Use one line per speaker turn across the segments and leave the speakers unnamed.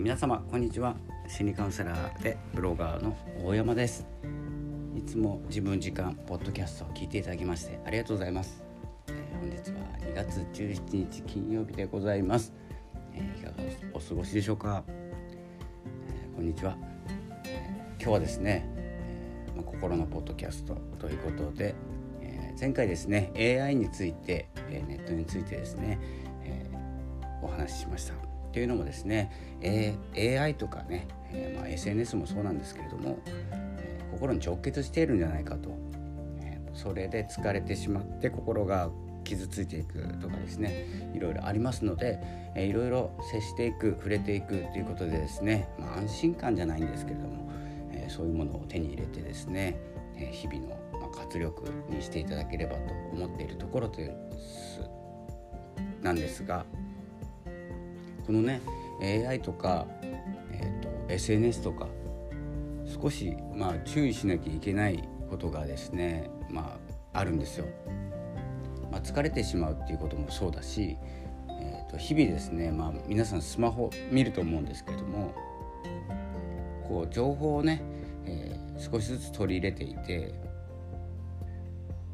皆様こんにちは。心理カウンセラーでブロガーの大山です。いつも自分時間ポッドキャストを聞いていただきましてありがとうございます、えー、本日は2月17日金曜日でございます、えー、いかがお過ごしでしょうか、えー、こんにちは、え今日はですね、えま心のポッドキャストということで、え前回ですね AI について、えネットについてですね、えお話ししました。っていうのもですね、え、AI とかね、え、まあ、SNS もそうなんですけれども、え、心に直結しているんじゃないかと、えそれで疲れてしまって心が傷ついていくとかですねいろいろありますので、えー、いろいろ接していく触れていくということでですね、まあ、安心感じゃないんですけれども、えそういうものを手に入れてですね、え日々の、ま活力にしていただければと思っているところですなんですがこのね AI とか、えーと、SNS とか少し、まあ、注意しなきゃいけないことがですね、まあ、あるんですよ。まあ、疲れてしまうっていうこともそうだし、えー、と日々ですね、まあ、皆さんスマホ見ると思うんですけれどもこう情報をね、えー、少しずつ取り入れていて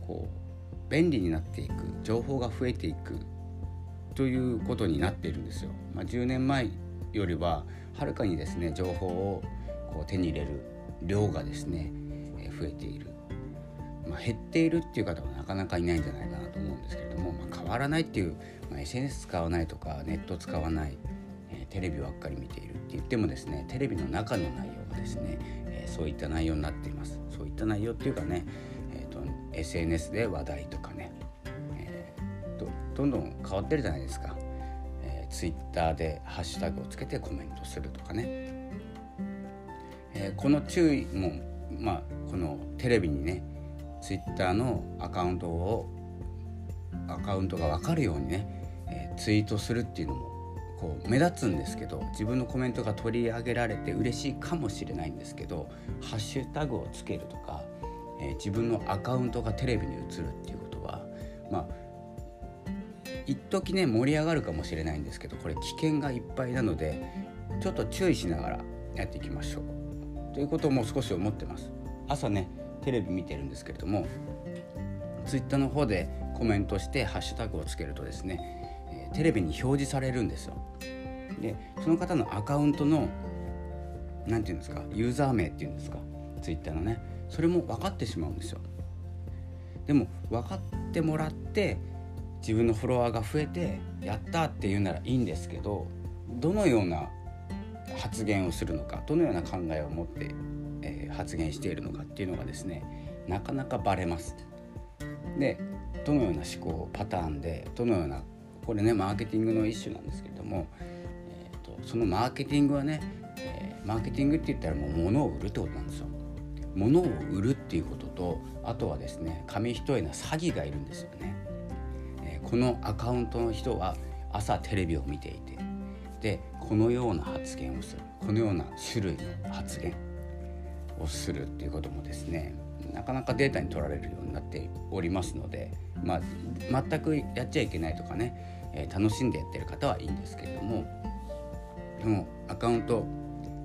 こう便利になっていく情報が増えていくということになっているんですよ。まあ、10年前よりははるかにですね情報をこう手に入れる量がですね、え増えている、まあ、減っているっていう方はなかなかいないんじゃないかなと思うんですけれども、まあ、変わらないっていう、まあ、SNS 使わないとかネット使わない、えー、テレビばっかり見ているって言ってもですねテレビの中の内容がですね、えー、そういった内容になっていますそういった内容っていうかね、えーと SNS で話題とかねどんどん変わってるじゃないですか、えー、ツイッターでハッシュタグをつけてコメントするとかね、えー、この注意もまあこのテレビにねツイッターのアカウントをアカウントが分かるようにね、えー、ツイートするっていうのもこう目立つんですけど自分のコメントが取り上げられて嬉しいかもしれないんですけどハッシュタグをつけるとか、えー、自分のアカウントがテレビに映るっていうことはまあ一時ね盛り上がるかもしれないんですけどこれ危険がいっぱいなのでちょっと注意しながらやっていきましょう。ということをもう少し思ってます。朝ねテレビ見てるんですけれどもツイッターの方でコメントしてハッシュタグをつけるとですね、えテレビに表示されるんですよ。でその方のアカウントの何て言うんですかユーザー名っていうんですかツイッターのねそれも分かってしまうんですよ。でも分かってもらって自分のフォロワーが増えてやったって言うならいいんですけどどのような発言をするのかどのような考えを持って、えー、発言しているのかっていうのがですねなかなかバレます。でどのような思考パターンでどのようなこれねマーケティングの一種なんですけれども、えーと、そのマーケティングはね、えー、マーケティングって言ったらもう物を売るってことなんですよ。物を売るっていうこととあとはですね紙一重な詐欺がいるんですよね。このアカウントの人は朝テレビを見ていてでこのような発言をするこのような種類の発言をするっていうこともですねなかなかデータに取られるようになっておりますので、まあ、全くやっちゃいけないとかね、えー、楽しんでやってる方はいいんですけれどもそのアカウント、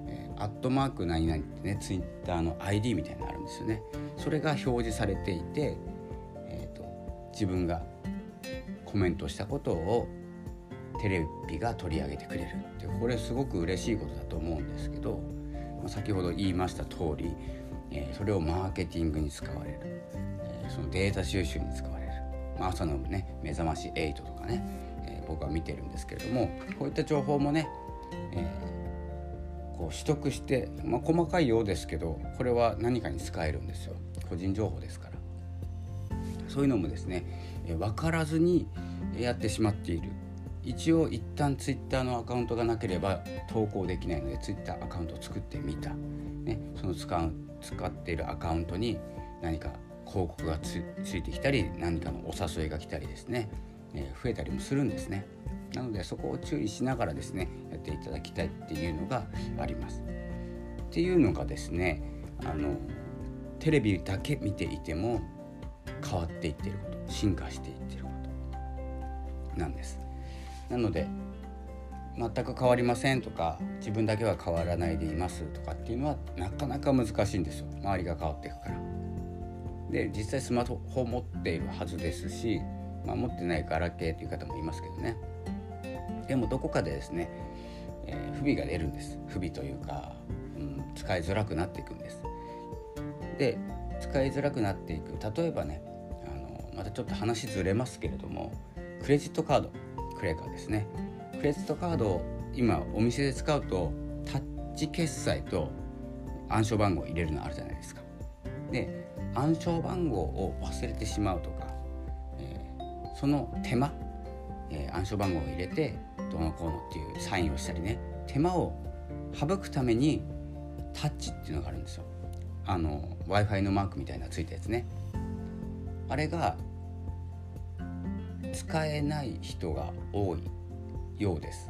え、アットマーク何々ってねツイッターの ID みたいなのあるんですよね。それが表示されていて、えーと自分がコメントしたことをテレビが取り上げてくれるってこれすごく嬉しいことだと思うんですけど、先ほど言いました通り、え、それをマーケティングに使われる、え、そのデータ収集に使われる、まあ、朝のね目覚まし8とかね、え、僕は見てるんですけれどもこういった情報もね、えこう取得して、まあ、細かいようですけどこれは何かに使えるんですよ。個人情報ですから。そういうのもですねえ分からずにやってしまっている。一応一旦ツイッターのアカウントがなければ投稿できないのでツイッターアカウントを作ってみた、ね、その使う使っているアカウントに何か広告がついてきたり何かのお誘いが来たりですね、えー、増えたりもするんですね。なのでそこを注意しながらですねやっていただきたいっていうのがあります。っていうのがですねあのテレビだけ見ていても変わっていってること進化していってること。なんです。なので全く変わりませんとか自分だけは変わらないでいますとかっていうのはなかなか難しいんですよ。周りが変わっていくから。で実際スマホを持っているはずですし、まあ、持ってないガラケーという方もいますけどね。でもどこかでですね、えー、不備が出るんです。不備というか、うん、使いづらくなっていくんです。で使いづらくなっていく。例えばねあのまたちょっと話ずれますけれどもクレジットカードクレカですね。クレジットカードを今お店で使うとタッチ決済と暗証番号を入れるのあるじゃないですか。で暗証番号を忘れてしまうとか、えー、その手間、えー、暗証番号を入れてどうのこうのっていうサインをしたりね。手間を省くためにタッチっていうのがあるんですよ。あの w i f i のマークみたいなついたやつね。あれが使えない人が多いようです。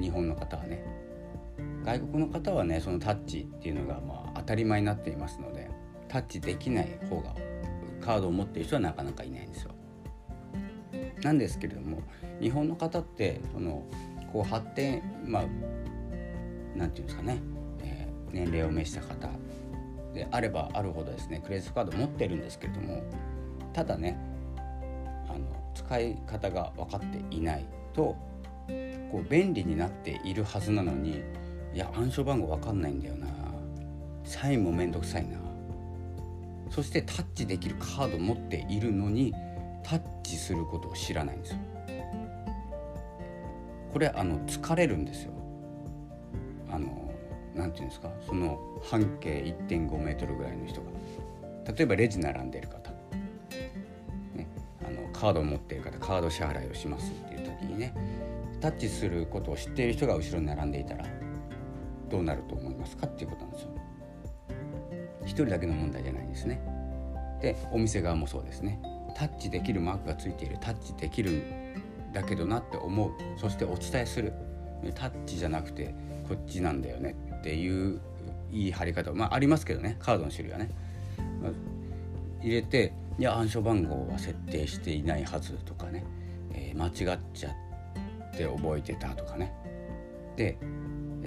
日本の方はね。外国の方はねそのタッチっていうのがまあ当たり前になっていますのでタッチできない方がカードを持ってる人はなかなかいないんですよ。なんですけれども日本の方ってそのこう発展まあなんていうんですかね、えー、年齢を召した方であればあるほどですねクレジットカード持ってるんですけれどもただね使い方が分かっていないとこう便利になっているはずなのにいや暗証番号分かんないんだよな。サインもめんどくさいな。そしてタッチできるカードを持っているのにタッチすることを知らないんですよ。これあの疲れるんですよ。あのなんていうんですか？その半径1.5メートルぐらいの人が。例えばレジ並んでる方、ね、あのカードを持っている方カード支払いをしますっていう時にねタッチすることを知っている人が後ろに並んでいたらどうなると思いますかっていうことなんですよ。1人だけの問題じゃないんですね。でお店側もそうですね。タッチできるマークがついているタッチできるんだけどなって思う。そしてお伝えする。タッチじゃなくてこっちなんだよね。っていういい貼り方まあありますけどね。カードの種類はね、まあ、入れていや暗証番号は設定していないはずとかね、えー、間違っちゃって覚えてたとかね。で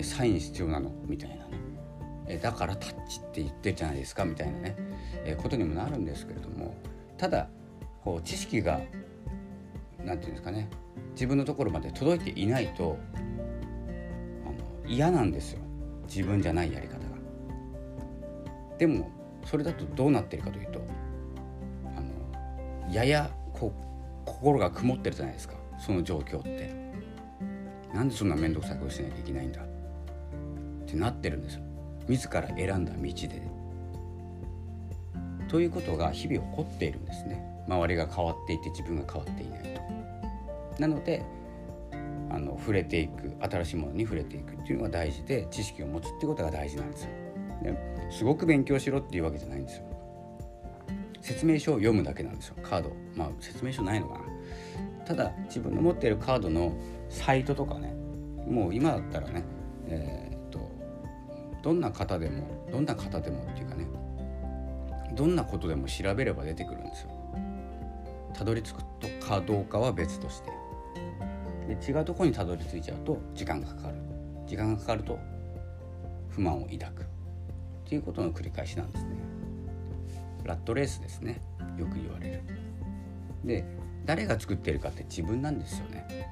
サイン必要なの？みたいなね。えだからタッチって言ってるじゃないですか？みたいなね、えことにもなるんですけれどもただこう知識が何て言うんですかね。自分のところまで届いていないとあの嫌なんですよ。自分じゃないやり方が。でもそれだとどうなってるかというとややこ心が曇ってるじゃないですかその状況って。なんでそんな面倒くさいことしなきゃいけないんだってなってるんですよ。自ら選んだ道でということが日々起こっているんですね周りが変わっていて自分が変わっていないと。なのであの触れていく新しいものに触れていくっていうのが大事で知識を持つってことが大事なんですよ。ですごく勉強しろっていうわけじゃないんですよ。説明書を読むだけなんですよ。カード。まあ説明書ないのかな。ただ自分の持っているカードのサイトとかね。もう今だったらね、えどんな方でもどんな方でもっていうかね。どんなことでも調べれば出てくるんですよ。たどり着くとかどうかは別として。で違うとこにたどり着いちゃうと時間がかかる。時間がかかると不満を抱く。っていうことの繰り返しなんですね。ラットレースですねよく言われる。で誰が作ってるかって自分なんですよね。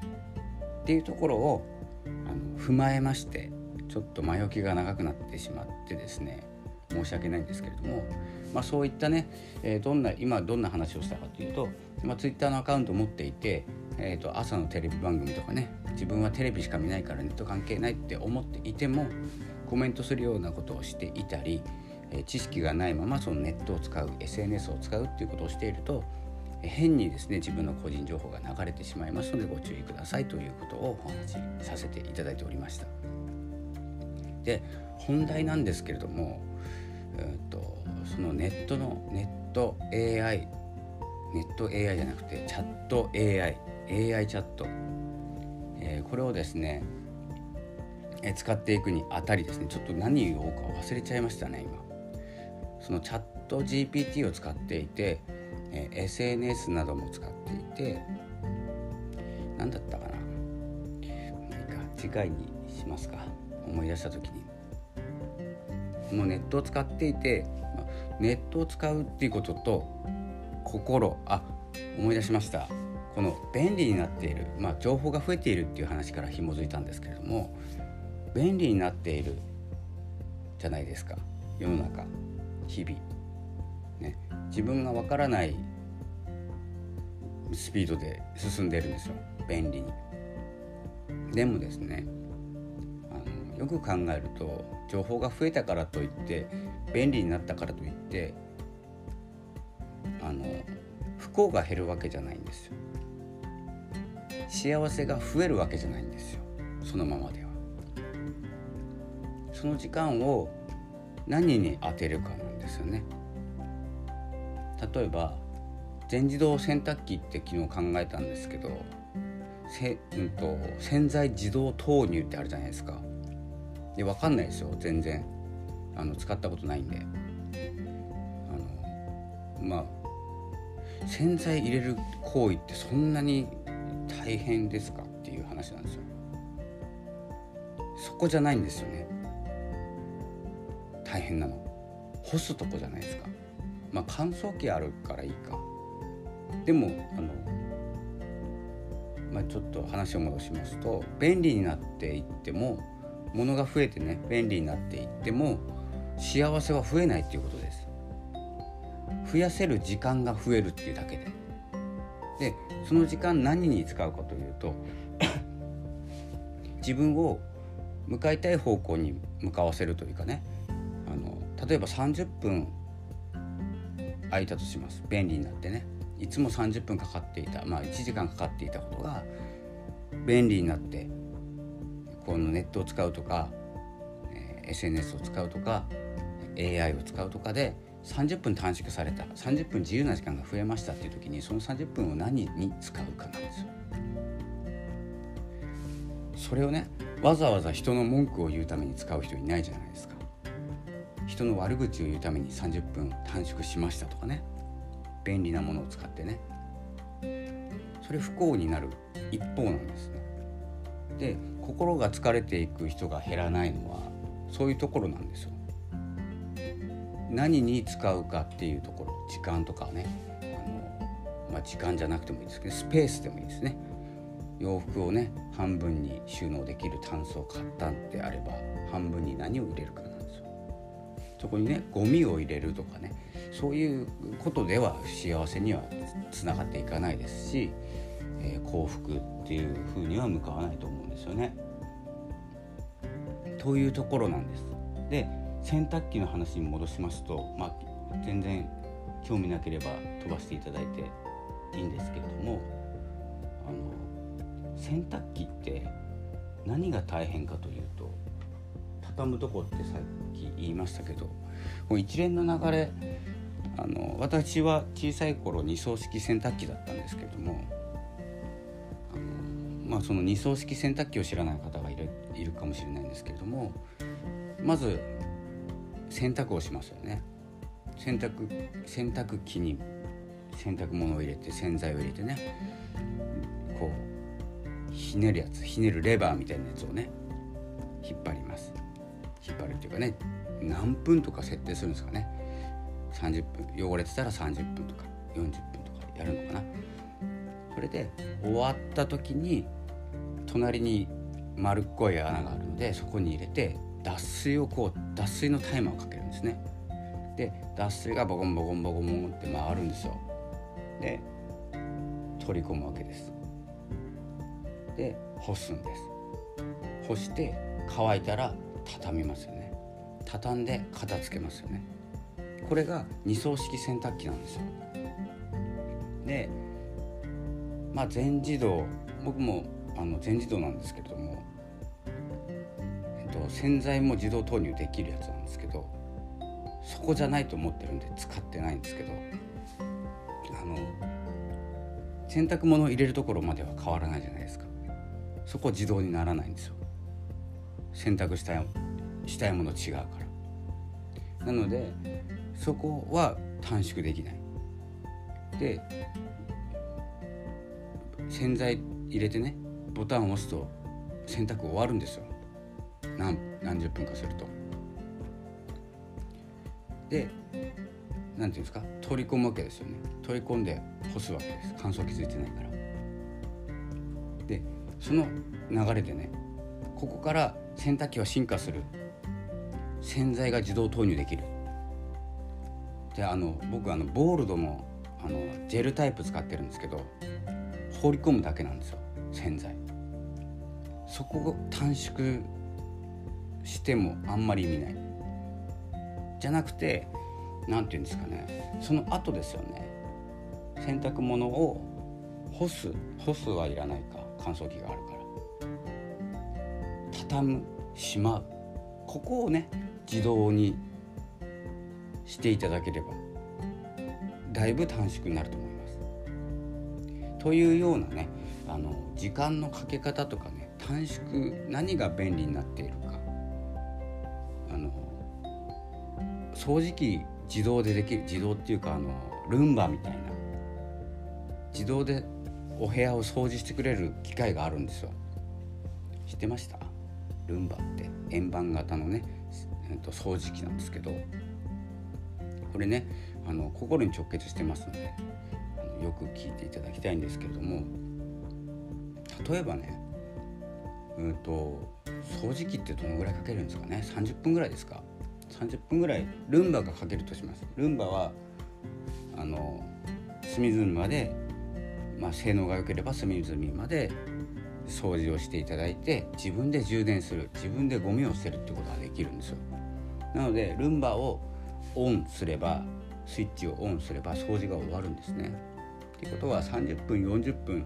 っていうところをあの踏まえましてちょっと前置きが長くなってしまってですね申し訳ないんですけれども、まあ、そういったね、えー、どんな今どんな話をしたかというと、まあ、Twitter のアカウントを持っていて、えー、と朝のテレビ番組とかね自分はテレビしか見ないからネット関係ないって思っていてもコメントするようなことをしていたり、知識がないままそのネットを使う SNS を使うっていうことをしていると変にですね自分の個人情報が流れてしまいますのでご注意くださいということをお話しさせていただいておりました。で本題なんですけれども、えーと、そのネットのネット AI ネット AI じゃなくてチャット AI AI チャット、えー、これをですね、え、使っていくにあたりですねちょっと何言おうか忘れちゃいましたね今そのチャット GPT を使っていて、え、SNS なども使っていて何だったかな。次回にしますか。思い出した時に。このネットを使っていてネットを使うっていうことと心あ思い出しました。この便利になっている、まあ、情報が増えているっていう話から紐づいたんですけれども便利になっているじゃないですか。世の中。日々、ね、自分がわからないスピードで進んでるんですよ便利に。でもですねあのよく考えると情報が増えたからといって便利になったからといってあの不幸が減るわけじゃないんですよ。幸せが増えるわけじゃないんですよそのままでは。その時間を何に当てるかなんですよね。例えば全自動洗濯機って昨日考えたんですけどせ、うんと、洗剤自動投入ってあるじゃないですか。で分かんないですよ全然。あの使ったことないんで。あのまあ洗剤入れる行為ってそんなに大変ですかっていう話なんですよ。そこじゃないんですよね。大変なの。干すとこじゃないですか。まあ乾燥機あるからいいか。でもあの、まあ、ちょっと話を戻しますと便利になっていっても物が増えてね便利になっていっても幸せは増えないっていうことです。増やせる時間が増えるっていうだけで。でその時間何に使うかというと 自分を向かいたい方向に向かわせるというかね。例えば30分空いたとします便利になってねいつも30分かかっていたまあ1時間かかっていたことが便利になってこのネットを使うとか、え、SNS を使うとか AI を使うとかで30分短縮された30分自由な時間が増えましたっていう時にその30分を何に使うかなんですよ。それをねわざわざ人の文句を言うために使う人いないじゃないですか。人の悪口を言うために30分短縮しましたとかね便利なものを使ってねそれ不幸になる一方なんですね。で心が疲れていく人が減らないのはそういうところなんですよ。何に使うかっていうところ時間とかねあの、まあ、時間じゃなくてもいいですけどスペースでもいいですね。洋服をね半分に収納できるタンスを買ったんであれば半分に何を入れるかな。そこにねゴミを入れるとかねそういうことでは幸せにはつながっていかないですし、えー、幸福っていうふうには向かわないと思うんですよね。というところなんです。で洗濯機の話に戻しますと、まあ、全然興味なければ飛ばしていただいていいんですけれどもあの洗濯機って何が大変かというと畳むとこってさっき言いましたけど一連の流れあの私は小さい頃二層式洗濯機だったんですけれどもあの、まあ、その二層式洗濯機を知らない方がいるいるかもしれないんですけれどもまず洗濯をしますよね。洗濯洗濯機に洗濯物を入れて洗剤を入れてねこうひねるやつひねるレバーみたいなやつをね引っ張ります。っていうかね何分とか設定するんですかね。30分汚れてたら30分とか40分とかやるのかな。それで終わった時に隣に丸っこい穴があるのでそこに入れて脱水をこう脱水のタイマーをかけるんですね。で脱水がボコンボコンボコンって回るんですよ。で取り込むわけです。で干すんです。干して乾いたら畳みます畳んで片付けますよね。これが二層式洗濯機なんですよ。でまあ全自動僕もあの全自動なんですけれども、えっと、洗剤も自動投入できるやつなんですけどそこじゃないと思ってるんで使ってないんですけどあの洗濯物を入れるところまでは変わらないじゃないですか。そこ自動にならないんですよ。洗濯したしたいもの違うから。なのでそこは短縮できない。で洗剤入れてねボタンを押すと洗濯終わるんですよ。何何十分かすると。で何ていうんですか？取り込むわけですよね。取り込んで干すわけです。乾燥機ついてないから。でその流れでねここから洗濯機は進化する。洗剤が自動投入できる。であの僕あのボールドのあのジェルタイプ使ってるんですけど放り込むだけなんですよ。洗剤。そこを短縮してもあんまり意味ない。じゃなくて何て言うんですかね。その後ですよね。洗濯物を干す干すはいらないか。乾燥機があるから。畳むしまう。ここをね自動にしていただければだいぶ短縮になると思います。というようなねあの時間のかけ方とかね短縮何が便利になっているか。あの掃除機自動でできる自動っていうかあのルンバみたいな。自動でお部屋を掃除してくれる機械があるんですよ。知ってました？ルンバって。円盤型のね、えっと、掃除機なんですけどこれねあの心に直結してますのであのよく聞いていただきたいんですけれども例えばねうんと掃除機ってどのぐらいかけるんですかね？30分ぐらいですか？30分ぐらいルンバがかけるとします。ルンバはあの隅々まで、まあ、性能が良ければ隅々まで掃除をしていただいて自分で充電する自分でゴミを捨てるってことができるんですよ。なのでルンバをオンすればスイッチをオンすれば掃除が終わるんですね。ってことは30分40分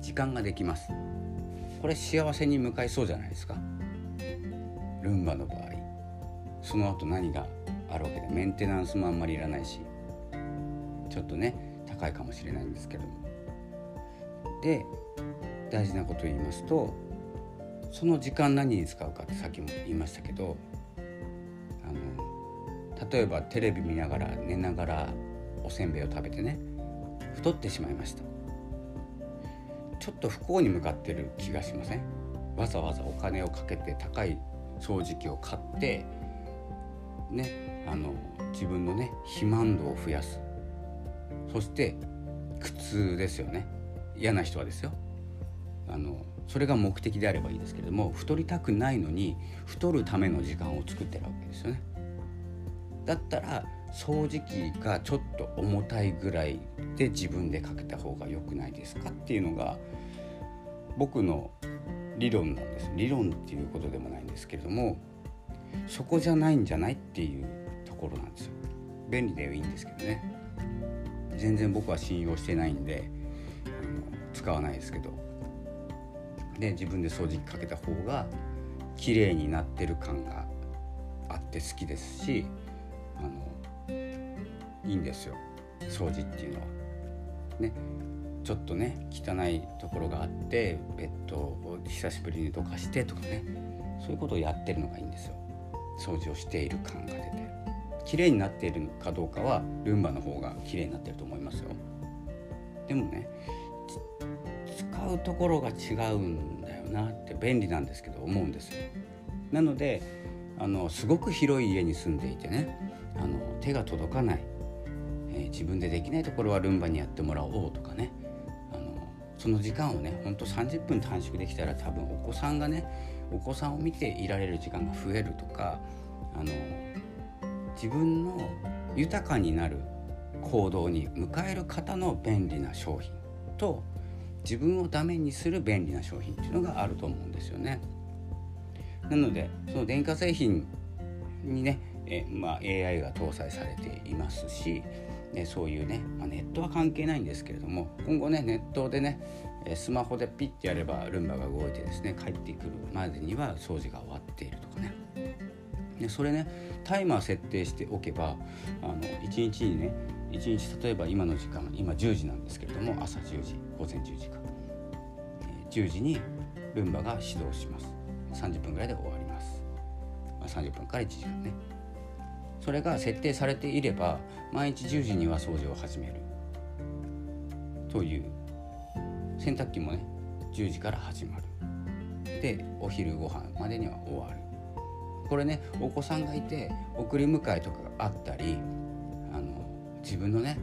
時間ができます。これ幸せに向かいそうじゃないですか。ルンバの場合。その後何があるわけでメンテナンスもあんまりいらないしちょっとね高いかもしれないんですけども。で大事なことを言いますとその時間何に使うかってさっきも言いましたけどあの例えばテレビ見ながら寝ながらおせんべいを食べてね太ってしまいました。ちょっと不幸に向かってる気がしません？わざわざお金をかけて高い掃除機を買ってねあの自分のね肥満度を増やす。そして苦痛ですよね。嫌な人はですよ。あのそれが目的であればいいですけれども太りたくないのに太るための時間を作ってるわけですよね。だったら掃除機がちょっと重たいぐらいで自分でかけた方が良くないですかっていうのが僕の理論なんです。理論っていうことでもないんですけれどもそこじゃないんじゃないっていうところなんですよ。便利でいいんですけどね。全然僕は信用してないんであの使わないですけど。で自分で掃除機かけた方が綺麗になってる感があって好きですしあのいいんですよ掃除っていうのは。ねちょっとね汚いところがあってベッドを久しぶりにどかしてとかねそういうことをやってるのがいいんですよ。掃除をしている感が出て綺麗になっているかどうかはルンバの方が綺麗になってると思いますよでもねうところが違うんだよなって便利なんですけど思うんですよ。なのであのすごく広い家に住んでいてねあの手が届かない、えー、自分でできないところはルンバにやってもらおうとかね。あのその時間をねほんと30分短縮できたら多分お子さんがねお子さんを見ていられる時間が増えるとかあの自分の豊かになる行動に迎える方の便利な商品と自分をダメにする便利な商品っていうのがあると思うんですよね。なのでその電化製品にねえ、まあ、AI が搭載されていますし、ね、そういうね、まあ、ネットは関係ないんですけれども今後ねネットでねスマホでピッてやればルンバが動いてですね帰ってくるまでには掃除が終わっているとかねでそれねタイマー設定しておけばあの1日にね1日例えば今の時間今10時なんですけれども朝10時午前10時か、え、10時にルンバが始動します。30分ぐらいで終わります、まあ、30分から1時間ね。それが設定されていれば毎日10時には掃除を始める。という洗濯機もね10時から始まる。でお昼ご飯までには終わる。これねお子さんがいて送り迎えとかがあったりあの自分のね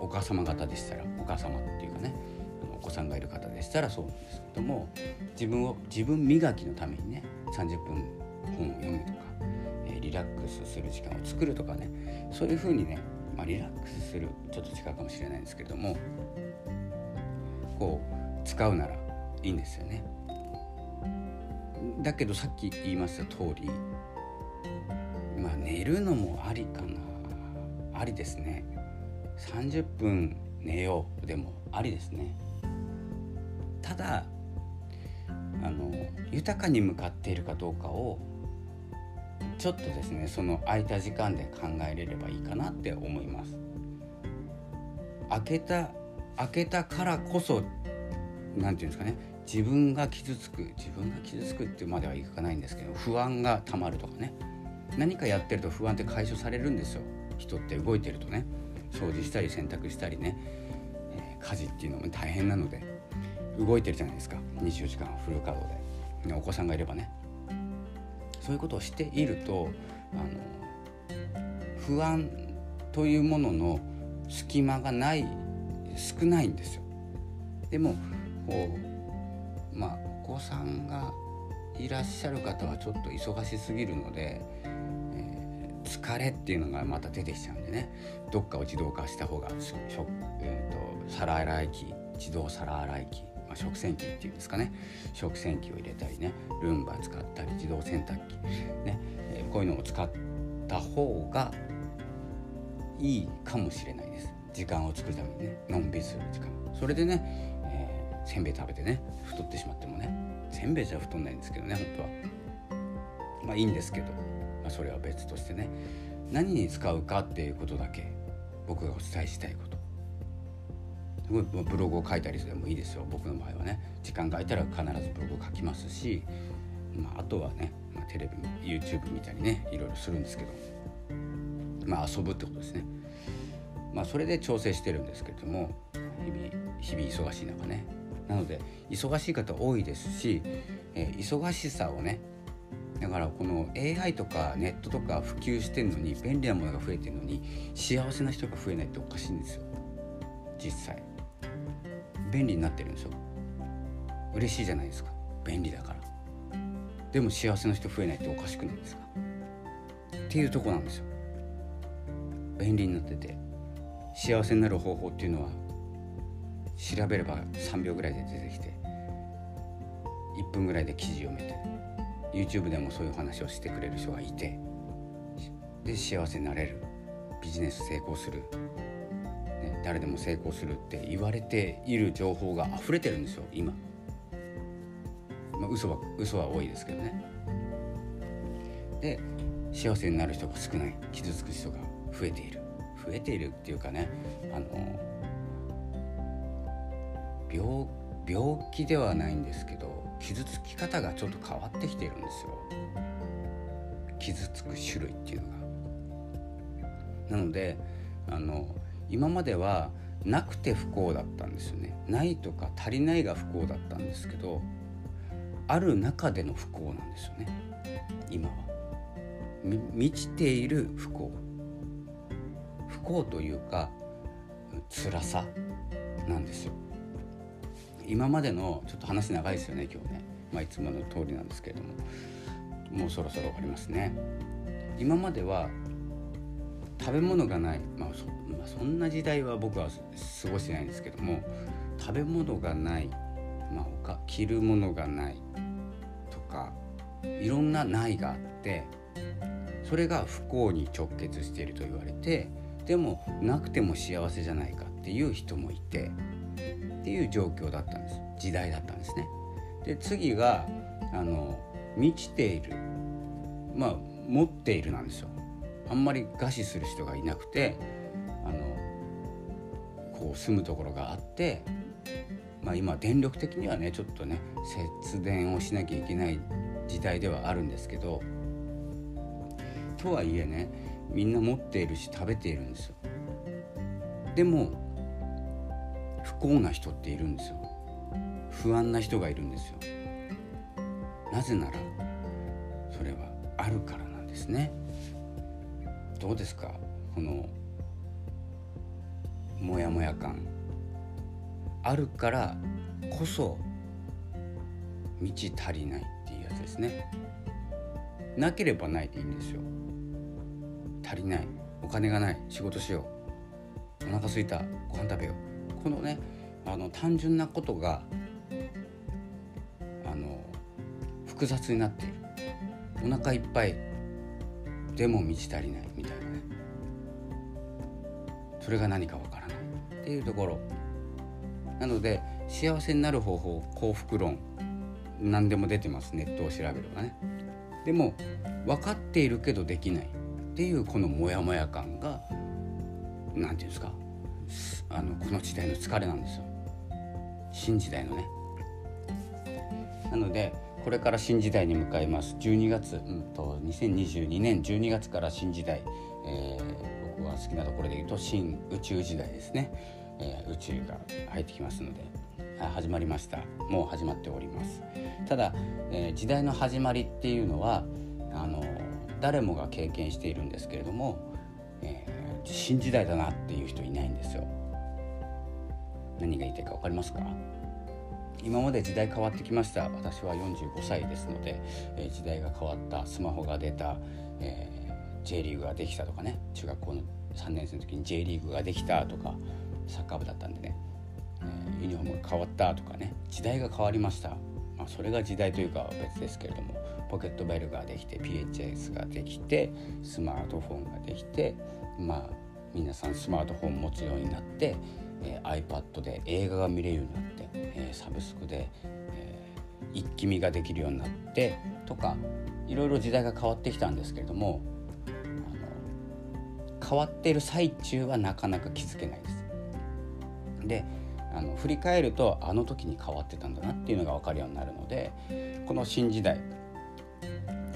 お母様方でしたらお母様っていうかねお子さんがいる方でしたらそうなんですけども自分を自分磨きのためにね30分本を読むとか、え、リラックスする時間を作るとかねそういうふうにね、まあ、リラックスするちょっと違うかもしれないんですけどもこう使うならいいんですよね。だけどさっき言いました通りまあ寝るのもありかなありですね30分寝ようでもありですね。ただあの豊かに向かっているかどうかをちょっとですねその空いた時間で考えれればいいかなって思います。開けた開けたからこそ何て言うんですかね自分が傷つく自分が傷つくってまではいかないんですけど不安がたまるとかね何かやってると不安って解消されるんですよ。人って動いてるとね。掃除したり洗濯したりね、えー、家事っていうのも大変なので動いてるじゃないですか。24時間フル稼働で。ねお子さんがいればね。そういうことをしているとあの不安というものの隙間がない少ないんですよ。でもこうまあお子さんがいらっしゃる方はちょっと忙しすぎるので、疲れっていうのがまた出てきちゃうんでね。どっかを自動化した方が、えーと、皿洗い機自動皿洗い機、まあ、食洗機っていうんですかね。食洗機を入れたりね。ルンバ使ったり自動洗濯機、ね。えー、こういうのを使った方がいいかもしれないです。時間を作るためにね。のんびりする時間。それでね、えー、せんべい食べてね太ってしまってもね。せんべいじゃ太んないんですけどね本当は。まあいいんですけど、まあ、それは別としてね何に使うかっていうことだけ僕がお伝えしたいこと。ブログを書いたりすればいいですよ。僕の場合はね時間が空いたら必ずブログを書きますし、まあ、あとはね、まあ、テレビ YouTube 見たりねいろいろするんですけどまあ遊ぶってことですね。まあそれで調整してるんですけれども日々日々忙しい中ね。なので忙しい方多いですし、えー、忙しさをねだからこの AI とかネットとか普及してんのに便利なものが増えてるのに幸せな人が増えないっておかしいんですよ。実際。便利になってるんですよ。嬉しいじゃないですか。便利だから。でも幸せな人増えないっておかしくないですか。っていうとこなんですよ。便利になってて。幸せになる方法っていうのは調べれば3秒ぐらいで出てきて1分ぐらいで記事読めて。YouTube でもそういう話をしてくれる人がいてで幸せになれる。ビジネス成功する、ね、誰でも成功するって言われている情報が溢れてるんですよ今、まあ、嘘は嘘は多いですけどね。で幸せになる人が少ない。傷つく人が増えている。増えているっていうかねあの病病気ではないんですけど傷つき方がちょっと変わってきているんですよ。傷つく種類っていうのが。なのであの今まではなくて不幸だったんですよね。ないとか足りないが不幸だったんですけどある中での不幸なんですよね。今は。満ちている不幸。不幸というか辛さなんですよ。今までのちょっと話長いですよね今日ね、まあ、いつもの通りなんですけれども。もうそろそろ終わりますね。今までは食べ物がない、まあそまあ、そんな時代は僕は過ごしてないんですけども。食べ物がない、まあ、他着るものがない。とかいろんなないがあって。それが不幸に直結していると言われて。でもなくても幸せじゃないかっていう人もいて。っていう状況だったんです時代だったんですね。で次があの満ちているまあ持っているなんですよ。あんまり餓死する人がいなくてあのこう住むところがあって、まあ、今電力的にはねちょっとね節電をしなきゃいけない時代ではあるんですけどとはいえねみんな持っているし食べているんですよ。でも幸な人っているんですよ。不安な人がいるんですよ。なぜならそれはあるからなんですね。どうですか？このモヤモヤ感。あるからこそ道足りないっていうやつですね。なければないでいいんですよ。足りない。お金がない。仕事しよう。お腹すいた。ご飯食べよう。このねあの単純なことがあの複雑になっている。お腹いっぱいでも満ち足りないみたいなね。それが何かわからない。っていうところ。なので幸せになる方法幸福論。何でも出てます。ネットを調べればね。でも分かっているけどできない。っていうこのモヤモヤ感が何て言うんですか。あのこの時代の疲れなんですよ。新時代のね。なのでこれから新時代に向かいます。12月、うんと、2022年12月から新時代、えー、僕が好きなところで言うと新宇宙時代ですね、えー、宇宙が入ってきますので。始まりました。もう始まっております。ただ、えー、時代の始まりっていうのはあの誰もが経験しているんですけれども、えー、新時代だなっていう人いないんですよ。何が言いたいか分かりますか？今まで時代変わってきました。私は45歳ですので、え、時代が変わった。スマホが出た、えー、J リーグができたとかね。中学校の3年生の時に J リーグができたとかサッカー部だったんでね、えー、ユニフォームが変わったとかね。時代が変わりました、まあ、それが時代というかは別ですけれどもポケットベルができて PHS ができてスマートフォンができてまあ皆さんスマートフォン持つようになって、えー、iPad で映画が見れるようになって、えー、サブスクで、えー、一気見ができるようになってとかいろいろ時代が変わってきたんですけれどもあの変わっている最中はなかなか気づけないです。であの振り返るとあの時に変わってたんだなっていうのが分かるようになるのでこの新時代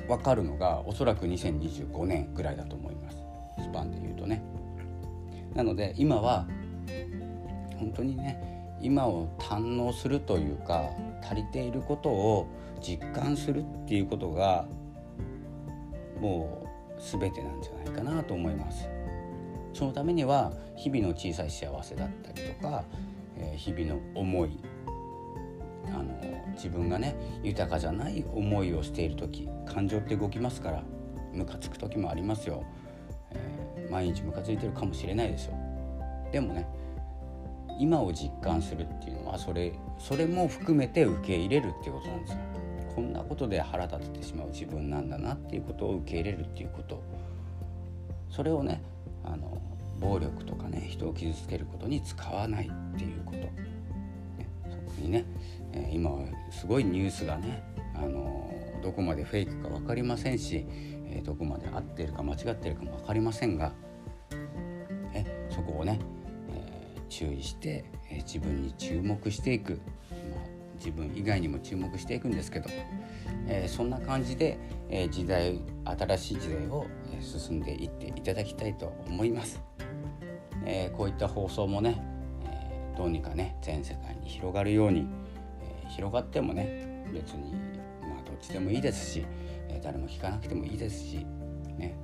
分かるのがおそらく2025年ぐらいだと思いますスパンで言うとね。なので今は本当にね今を堪能するというか足りていることを実感するっていうことがもう全てなんじゃないかなと思います。そのためには日々の小さい幸せだったりとか、え、日々の思いあの自分がね豊かじゃない思いをしている時感情って動きますからムカつく時もありますよ、えー、毎日ムカついてるかもしれないですよ。でもね今を実感するっていうのはそれそれも含めて受け入れるっていうことなんですよ。こんなことで腹立ててしまう自分なんだなっていうことを受け入れるっていうこと。それをねあの暴力とかね人を傷つけることに使わないっていうこと、ね、そこにね、え、今はすごいニュースがねあのどこまでフェイクか分かりませんし、えー、どこまで合っているか間違っているかも分かりませんがえそこをね、えー、注意して、え自分に注目していく、まあ、自分以外にも注目していくんですけど、えそんな感じで、え時代新しい時代を進んでいっていただきたいと思います。えこういった放送もね、えどうにかね全世界に広がるように、え広がってもね別にまあどっちでもいいですし、え誰も聞かなくてもいいですし、ね、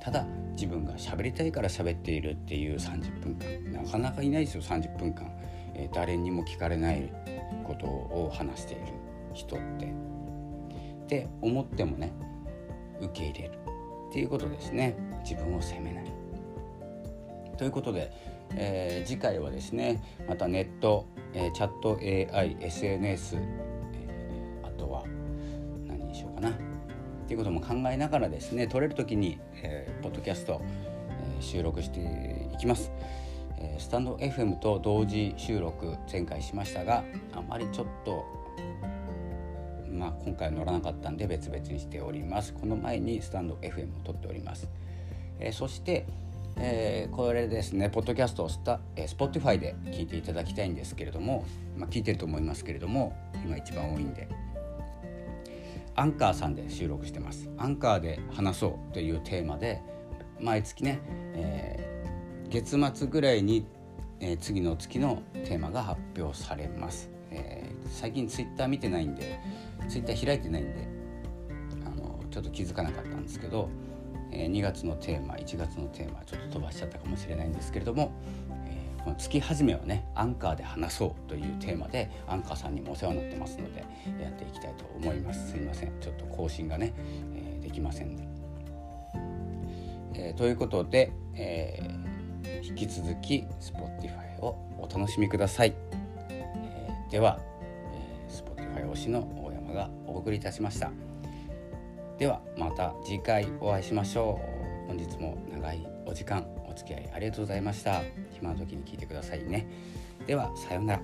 ただ自分が喋りたいから喋っているっていう30分間なかなかいないですよ30分間、え誰にも聞かれないことを話している人って。って思ってもね受け入れるっていうことですね自分を責めない。ということで、えー、次回はですねまたネット、えー、チャット AISNS、っていうことも考えながらですね撮れる時に、えー、ポッドキャスト、えー、収録していきます。えー、スタンド FM と同時収録前回しましたがあまりちょっとまあ、今回乗らなかったんで別々にしております。この前にスタンド FM を撮っております、えー、そして、えー、これですねポッドキャストをスタ、えー、Spotify で聞いていただきたいんですけれども、まあ、聞いてると思いますけれども今一番多いんで。アンカーさんで収録してます。アンカーで話そうというテーマで毎月ね、えー、月末ぐらいにえー、次の月のテーマが発表されます、えー、最近ツイッター見てないんでツイッター開いてないんであのちょっと気づかなかったんですけど、え、2月のテーマ1月のテーマちょっと飛ばしちゃったかもしれないんですけれども、この月始めはねアンカーで話そうというテーマでアンカーさんにもお世話になってますのでやっていきたいと思います。すいません。ちょっと更新がね、えー、できません。で、えー、ということで、えー、引き続き Spotify をお楽しみください、えー、では、えー、Spotify 推しの大山がお送りいたしました。ではまた次回お会いしましょう。本日も長いお時間。お付き合いありがとうございました。暇な時に聞いてくださいね。ではさようなら。